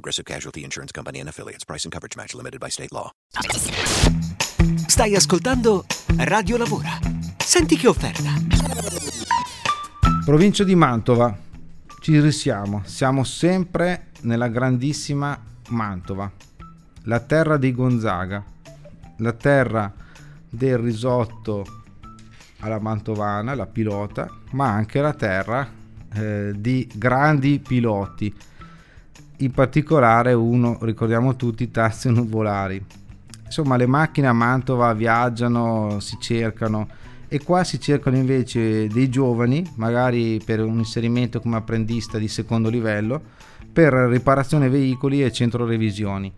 Progressive Casualty Insurance Company and affiliates. Price and coverage match limited by state law. Stai ascoltando Radio Lavora. Senti che offerta. Provincia di Mantova. Ci risiamo. Siamo sempre nella grandissima Mantova. La terra dei Gonzaga. La terra del risotto alla mantovana, la pilota, ma anche la terra eh, di grandi piloti in particolare uno, ricordiamo tutti, tasse nuvolari. Insomma, le macchine a Mantova viaggiano, si cercano e qua si cercano invece dei giovani, magari per un inserimento come apprendista di secondo livello, per riparazione veicoli e centro revisioni.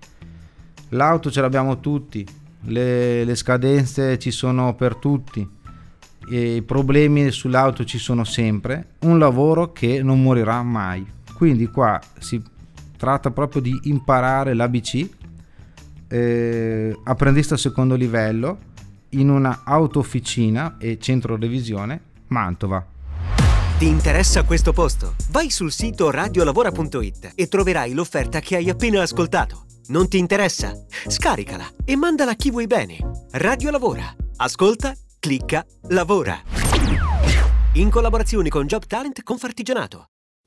L'auto ce l'abbiamo tutti, le, le scadenze ci sono per tutti, i problemi sull'auto ci sono sempre, un lavoro che non morirà mai. Quindi qua si tratta proprio di imparare l'ABC, eh, apprendista secondo livello, in una auto-officina e centro revisione Mantova. Ti interessa questo posto? Vai sul sito radiolavora.it e troverai l'offerta che hai appena ascoltato. Non ti interessa? Scaricala e mandala a chi vuoi bene. Radio Lavora. Ascolta, clicca, lavora. In collaborazione con Job Talent Confartigianato.